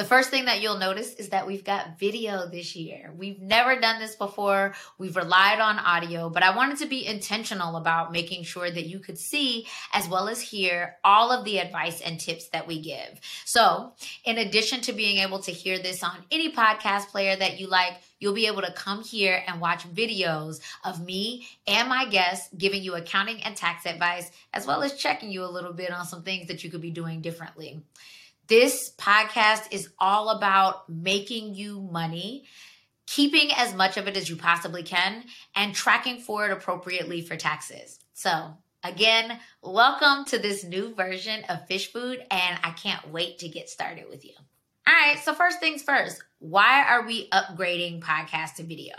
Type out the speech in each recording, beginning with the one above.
the first thing that you'll notice is that we've got video this year. We've never done this before. We've relied on audio, but I wanted to be intentional about making sure that you could see as well as hear all of the advice and tips that we give. So, in addition to being able to hear this on any podcast player that you like, you'll be able to come here and watch videos of me and my guests giving you accounting and tax advice, as well as checking you a little bit on some things that you could be doing differently. This podcast is all about making you money, keeping as much of it as you possibly can, and tracking for it appropriately for taxes. So, again, welcome to this new version of Fish Food, and I can't wait to get started with you. All right, so first things first, why are we upgrading podcast to video?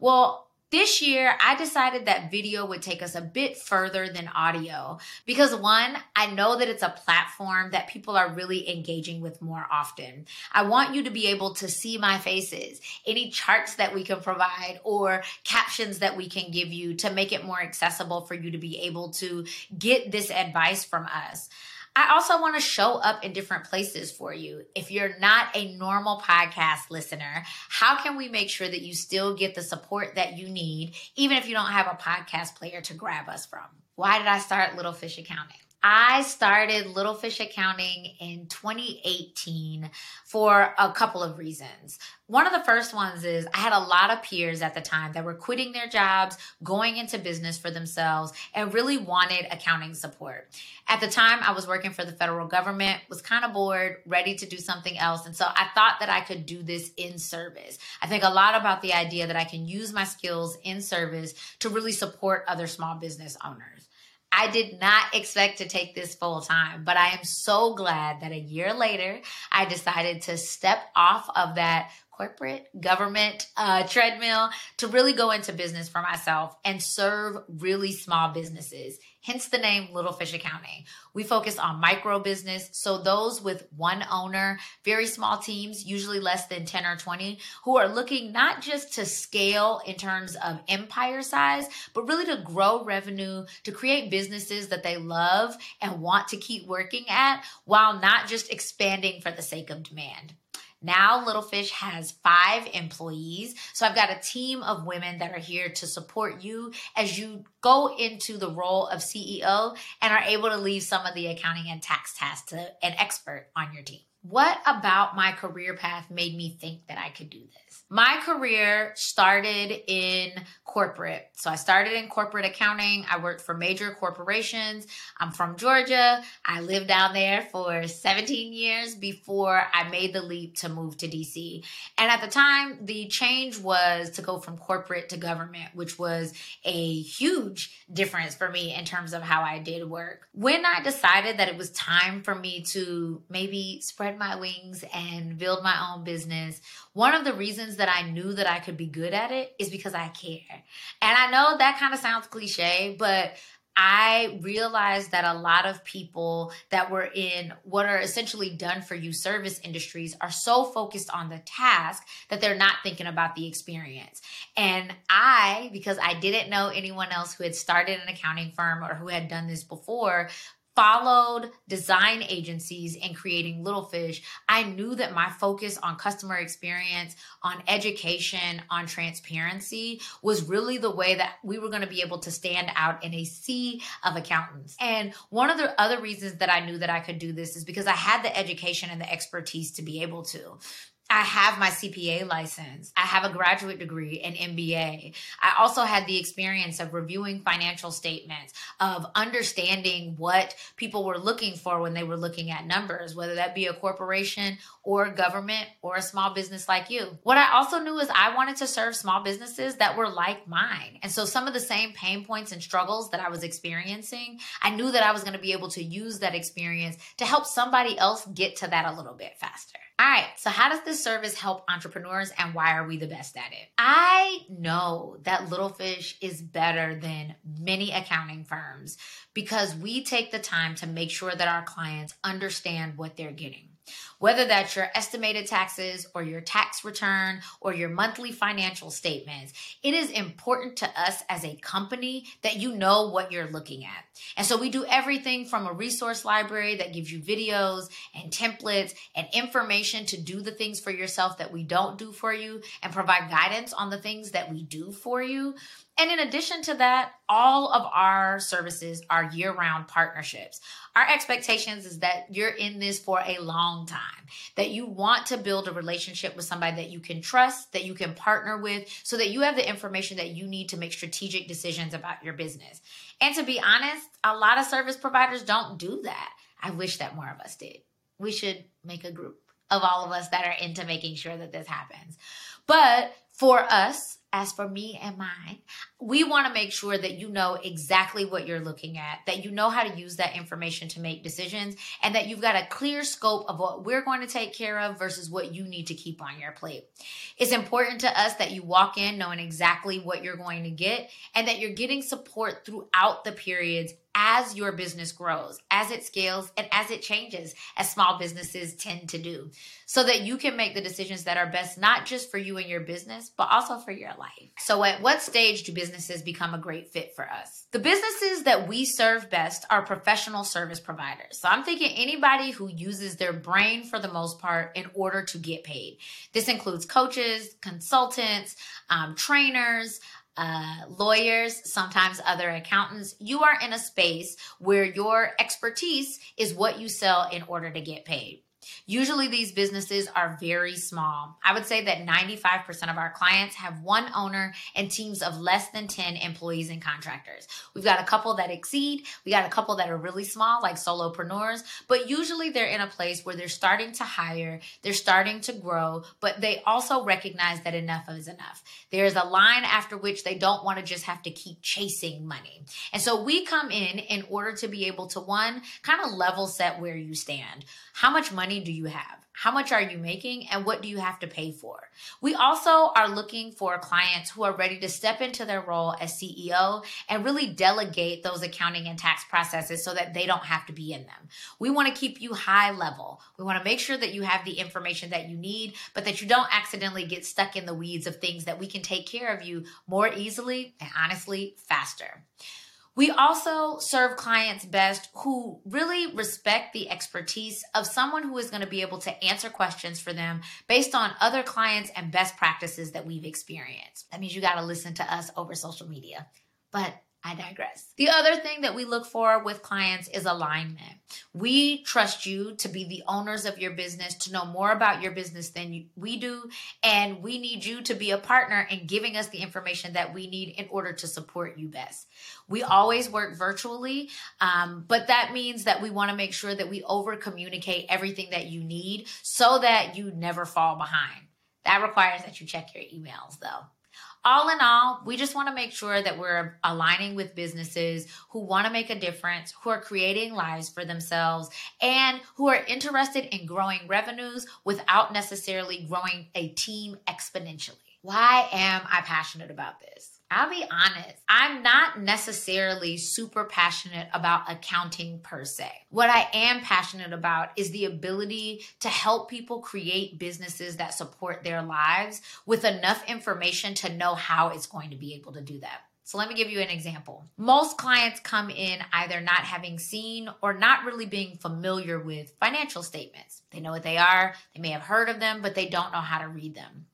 Well, this year, I decided that video would take us a bit further than audio because one, I know that it's a platform that people are really engaging with more often. I want you to be able to see my faces, any charts that we can provide or captions that we can give you to make it more accessible for you to be able to get this advice from us. I also want to show up in different places for you. If you're not a normal podcast listener, how can we make sure that you still get the support that you need, even if you don't have a podcast player to grab us from? Why did I start Little Fish Accounting? I started Little Fish Accounting in 2018 for a couple of reasons. One of the first ones is I had a lot of peers at the time that were quitting their jobs, going into business for themselves, and really wanted accounting support. At the time, I was working for the federal government, was kind of bored, ready to do something else. And so I thought that I could do this in service. I think a lot about the idea that I can use my skills in service to really support other small business owners. I did not expect to take this full time, but I am so glad that a year later, I decided to step off of that corporate government uh, treadmill to really go into business for myself and serve really small businesses. Hence the name Little Fish Accounting. We focus on micro business. So those with one owner, very small teams, usually less than 10 or 20, who are looking not just to scale in terms of empire size, but really to grow revenue, to create businesses that they love and want to keep working at while not just expanding for the sake of demand. Now, Little Fish has five employees. So I've got a team of women that are here to support you as you go into the role of CEO and are able to leave some of the accounting and tax tasks to an expert on your team. What about my career path made me think that I could do this? My career started in corporate. So I started in corporate accounting. I worked for major corporations. I'm from Georgia. I lived down there for 17 years before I made the leap to move to DC. And at the time, the change was to go from corporate to government, which was a huge difference for me in terms of how I did work. When I decided that it was time for me to maybe spread my wings and build my own business, one of the reasons that I knew that I could be good at it is because I care. And I know that kind of sounds cliche, but I realized that a lot of people that were in what are essentially done for you service industries are so focused on the task that they're not thinking about the experience. And I, because I didn't know anyone else who had started an accounting firm or who had done this before, followed design agencies in creating Little Fish, I knew that my focus on customer experience, on education, on transparency was really the way that we were going to be able to stand out in a sea of accountants. And one of the other reasons that I knew that I could do this is because I had the education and the expertise to be able to. I have my CPA license. I have a graduate degree in MBA. I also had the experience of reviewing financial statements, of understanding what people were looking for when they were looking at numbers, whether that be a corporation or government or a small business like you. What I also knew is I wanted to serve small businesses that were like mine. And so some of the same pain points and struggles that I was experiencing, I knew that I was going to be able to use that experience to help somebody else get to that a little bit faster. All right, so how does this service help entrepreneurs and why are we the best at it? I know that Little Fish is better than many accounting firms because we take the time to make sure that our clients understand what they're getting. Whether that's your estimated taxes or your tax return or your monthly financial statements, it is important to us as a company that you know what you're looking at. And so we do everything from a resource library that gives you videos and templates and information to do the things for yourself that we don't do for you and provide guidance on the things that we do for you. And in addition to that, all of our services are year round partnerships. Our expectations is that you're in this for a long time, that you want to build a relationship with somebody that you can trust, that you can partner with, so that you have the information that you need to make strategic decisions about your business. And to be honest, a lot of service providers don't do that. I wish that more of us did. We should make a group of all of us that are into making sure that this happens. But for us, as for me and mine, we want to make sure that you know exactly what you're looking at, that you know how to use that information to make decisions, and that you've got a clear scope of what we're going to take care of versus what you need to keep on your plate. It's important to us that you walk in knowing exactly what you're going to get and that you're getting support throughout the periods as your business grows, as it scales, and as it changes, as small businesses tend to do, so that you can make the decisions that are best, not just for you and your business, but also for your life. So, at what stage do businesses become a great fit for us? The businesses that we serve best are professional service providers. So, I'm thinking anybody who uses their brain for the most part in order to get paid. This includes coaches, consultants, um, trainers, uh, lawyers, sometimes other accountants, you are in a space where your expertise is what you sell in order to get paid. Usually these businesses are very small. I would say that 95% of our clients have one owner and teams of less than 10 employees and contractors. We've got a couple that exceed, we got a couple that are really small, like solopreneurs, but usually they're in a place where they're starting to hire, they're starting to grow, but they also recognize that enough is enough. There's a line after which they don't want to just have to keep chasing money. And so we come in in order to be able to one, kind of level set where you stand. How much do you have? How much are you making and what do you have to pay for? We also are looking for clients who are ready to step into their role as CEO and really delegate those accounting and tax processes so that they don't have to be in them. We want to keep you high level. We want to make sure that you have the information that you need, but that you don't accidentally get stuck in the weeds of things that we can take care of you more easily and honestly faster. We also serve clients best who really respect the expertise of someone who is going to be able to answer questions for them based on other clients and best practices that we've experienced. That means you got to listen to us over social media. But I digress. The other thing that we look for with clients is alignment. We trust you to be the owners of your business, to know more about your business than you, we do. And we need you to be a partner in giving us the information that we need in order to support you best. We always work virtually, um, but that means that we want to make sure that we over communicate everything that you need so that you never fall behind. That requires that you check your emails though all in all, we just want to make sure that we're aligning with businesses who want to make a difference, who are creating lives for themselves, and who are interested in growing revenues without necessarily growing a team exponentially. Why am I passionate about this? I'll be honest, I'm not necessarily super passionate about accounting per se. What I am passionate about is the ability to help people create businesses that support their lives with enough information to know how it's going to be able to do that. So let me give you an example. Most clients come in either not having seen or not really being familiar with financial statements. They know what they are, they may have heard of them, but they don't know how to read them.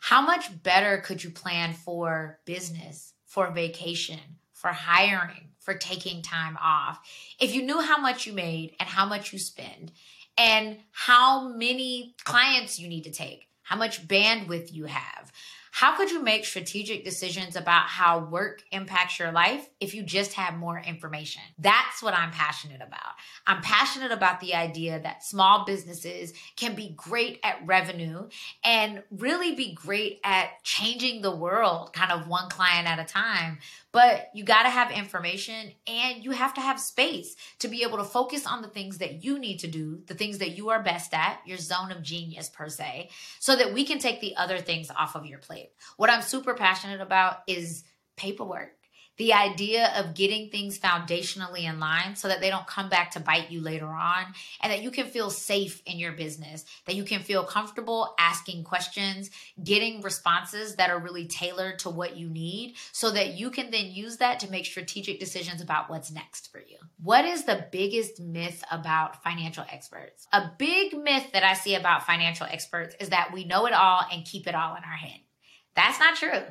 How much better could you plan for business, for vacation, for hiring, for taking time off if you knew how much you made and how much you spend and how many clients you need to take, how much bandwidth you have? How could you make strategic decisions about how work impacts your life if you just have more information? That's what I'm passionate about. I'm passionate about the idea that small businesses can be great at revenue and really be great at changing the world, kind of one client at a time. But you got to have information and you have to have space to be able to focus on the things that you need to do, the things that you are best at, your zone of genius per se, so that we can take the other things off of your plate. What I'm super passionate about is paperwork the idea of getting things foundationally in line so that they don't come back to bite you later on and that you can feel safe in your business, that you can feel comfortable asking questions, getting responses that are really tailored to what you need so that you can then use that to make strategic decisions about what's next for you. What is the biggest myth about financial experts? A big myth that I see about financial experts is that we know it all and keep it all in our head. That's not true.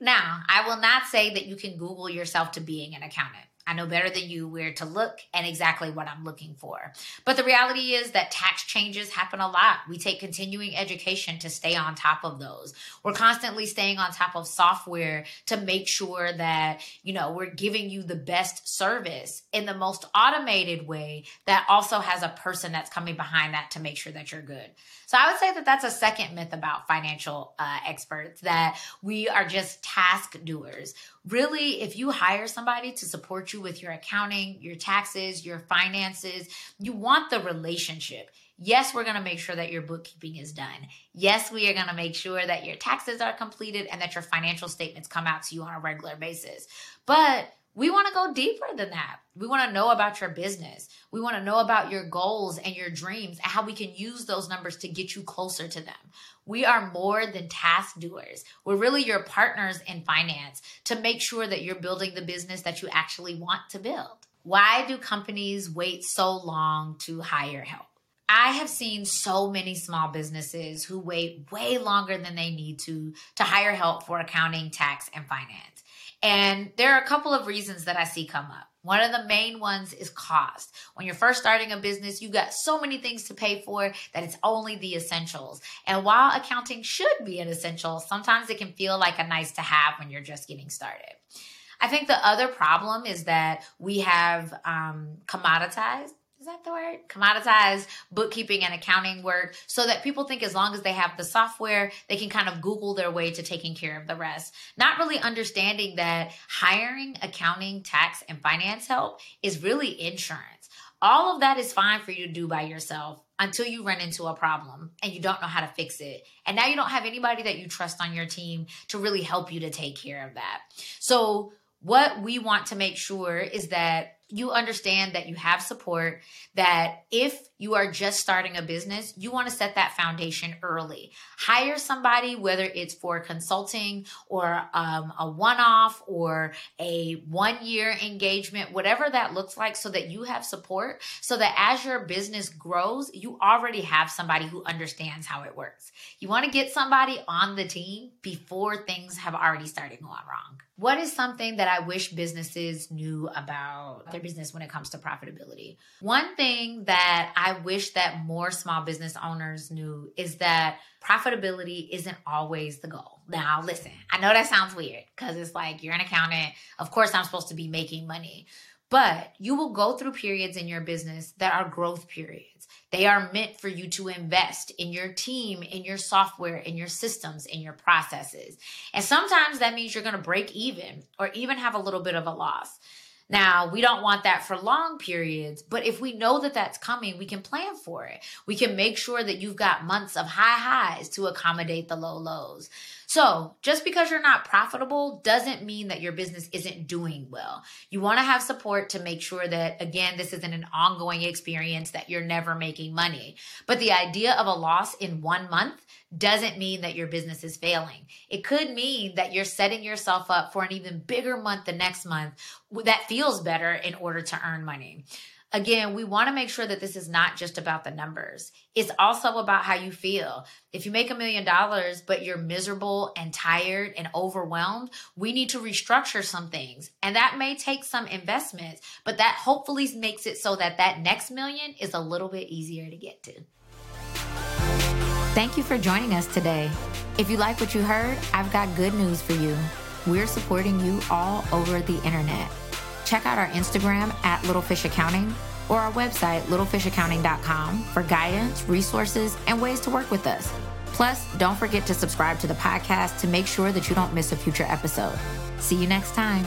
Now, I will not say that you can Google yourself to being an accountant. I know better than you where to look and exactly what I'm looking for. But the reality is that tax changes happen a lot. We take continuing education to stay on top of those. We're constantly staying on top of software to make sure that, you know, we're giving you the best service in the most automated way that also has a person that's coming behind that to make sure that you're good. So I would say that that's a second myth about financial uh, experts that we are just task doers. Really, if you hire somebody to support you with your accounting, your taxes, your finances, you want the relationship. Yes, we're going to make sure that your bookkeeping is done. Yes, we are going to make sure that your taxes are completed and that your financial statements come out to you on a regular basis. But we want to go deeper than that. We want to know about your business. We want to know about your goals and your dreams and how we can use those numbers to get you closer to them. We are more than task doers. We're really your partners in finance to make sure that you're building the business that you actually want to build. Why do companies wait so long to hire help? I have seen so many small businesses who wait way longer than they need to to hire help for accounting, tax, and finance. And there are a couple of reasons that I see come up. One of the main ones is cost. When you're first starting a business, you got so many things to pay for that it's only the essentials. And while accounting should be an essential, sometimes it can feel like a nice to have when you're just getting started. I think the other problem is that we have um, commoditized that the word? Commoditize bookkeeping and accounting work so that people think as long as they have the software, they can kind of Google their way to taking care of the rest. Not really understanding that hiring accounting, tax, and finance help is really insurance. All of that is fine for you to do by yourself until you run into a problem and you don't know how to fix it. And now you don't have anybody that you trust on your team to really help you to take care of that. So, what we want to make sure is that you understand that you have support, that if you are just starting a business, you want to set that foundation early. Hire somebody, whether it's for consulting or um, a one off or a one year engagement, whatever that looks like, so that you have support, so that as your business grows, you already have somebody who understands how it works. You want to get somebody on the team before things have already started going wrong. What is something that I wish businesses knew about their business when it comes to profitability? One thing that I wish that more small business owners knew is that profitability isn't always the goal. Now, listen, I know that sounds weird because it's like you're an accountant. Of course, I'm supposed to be making money. But you will go through periods in your business that are growth periods. They are meant for you to invest in your team, in your software, in your systems, in your processes. And sometimes that means you're going to break even or even have a little bit of a loss. Now, we don't want that for long periods, but if we know that that's coming, we can plan for it. We can make sure that you've got months of high highs to accommodate the low lows. So, just because you're not profitable doesn't mean that your business isn't doing well. You want to have support to make sure that, again, this isn't an ongoing experience that you're never making money. But the idea of a loss in one month doesn't mean that your business is failing. It could mean that you're setting yourself up for an even bigger month the next month that feels better in order to earn money. Again, we want to make sure that this is not just about the numbers. It's also about how you feel. If you make a million dollars, but you're miserable and tired and overwhelmed, we need to restructure some things. And that may take some investments, but that hopefully makes it so that that next million is a little bit easier to get to. Thank you for joining us today. If you like what you heard, I've got good news for you. We're supporting you all over the internet. Check out our Instagram at Littlefish Accounting or our website, littlefishaccounting.com, for guidance, resources, and ways to work with us. Plus, don't forget to subscribe to the podcast to make sure that you don't miss a future episode. See you next time.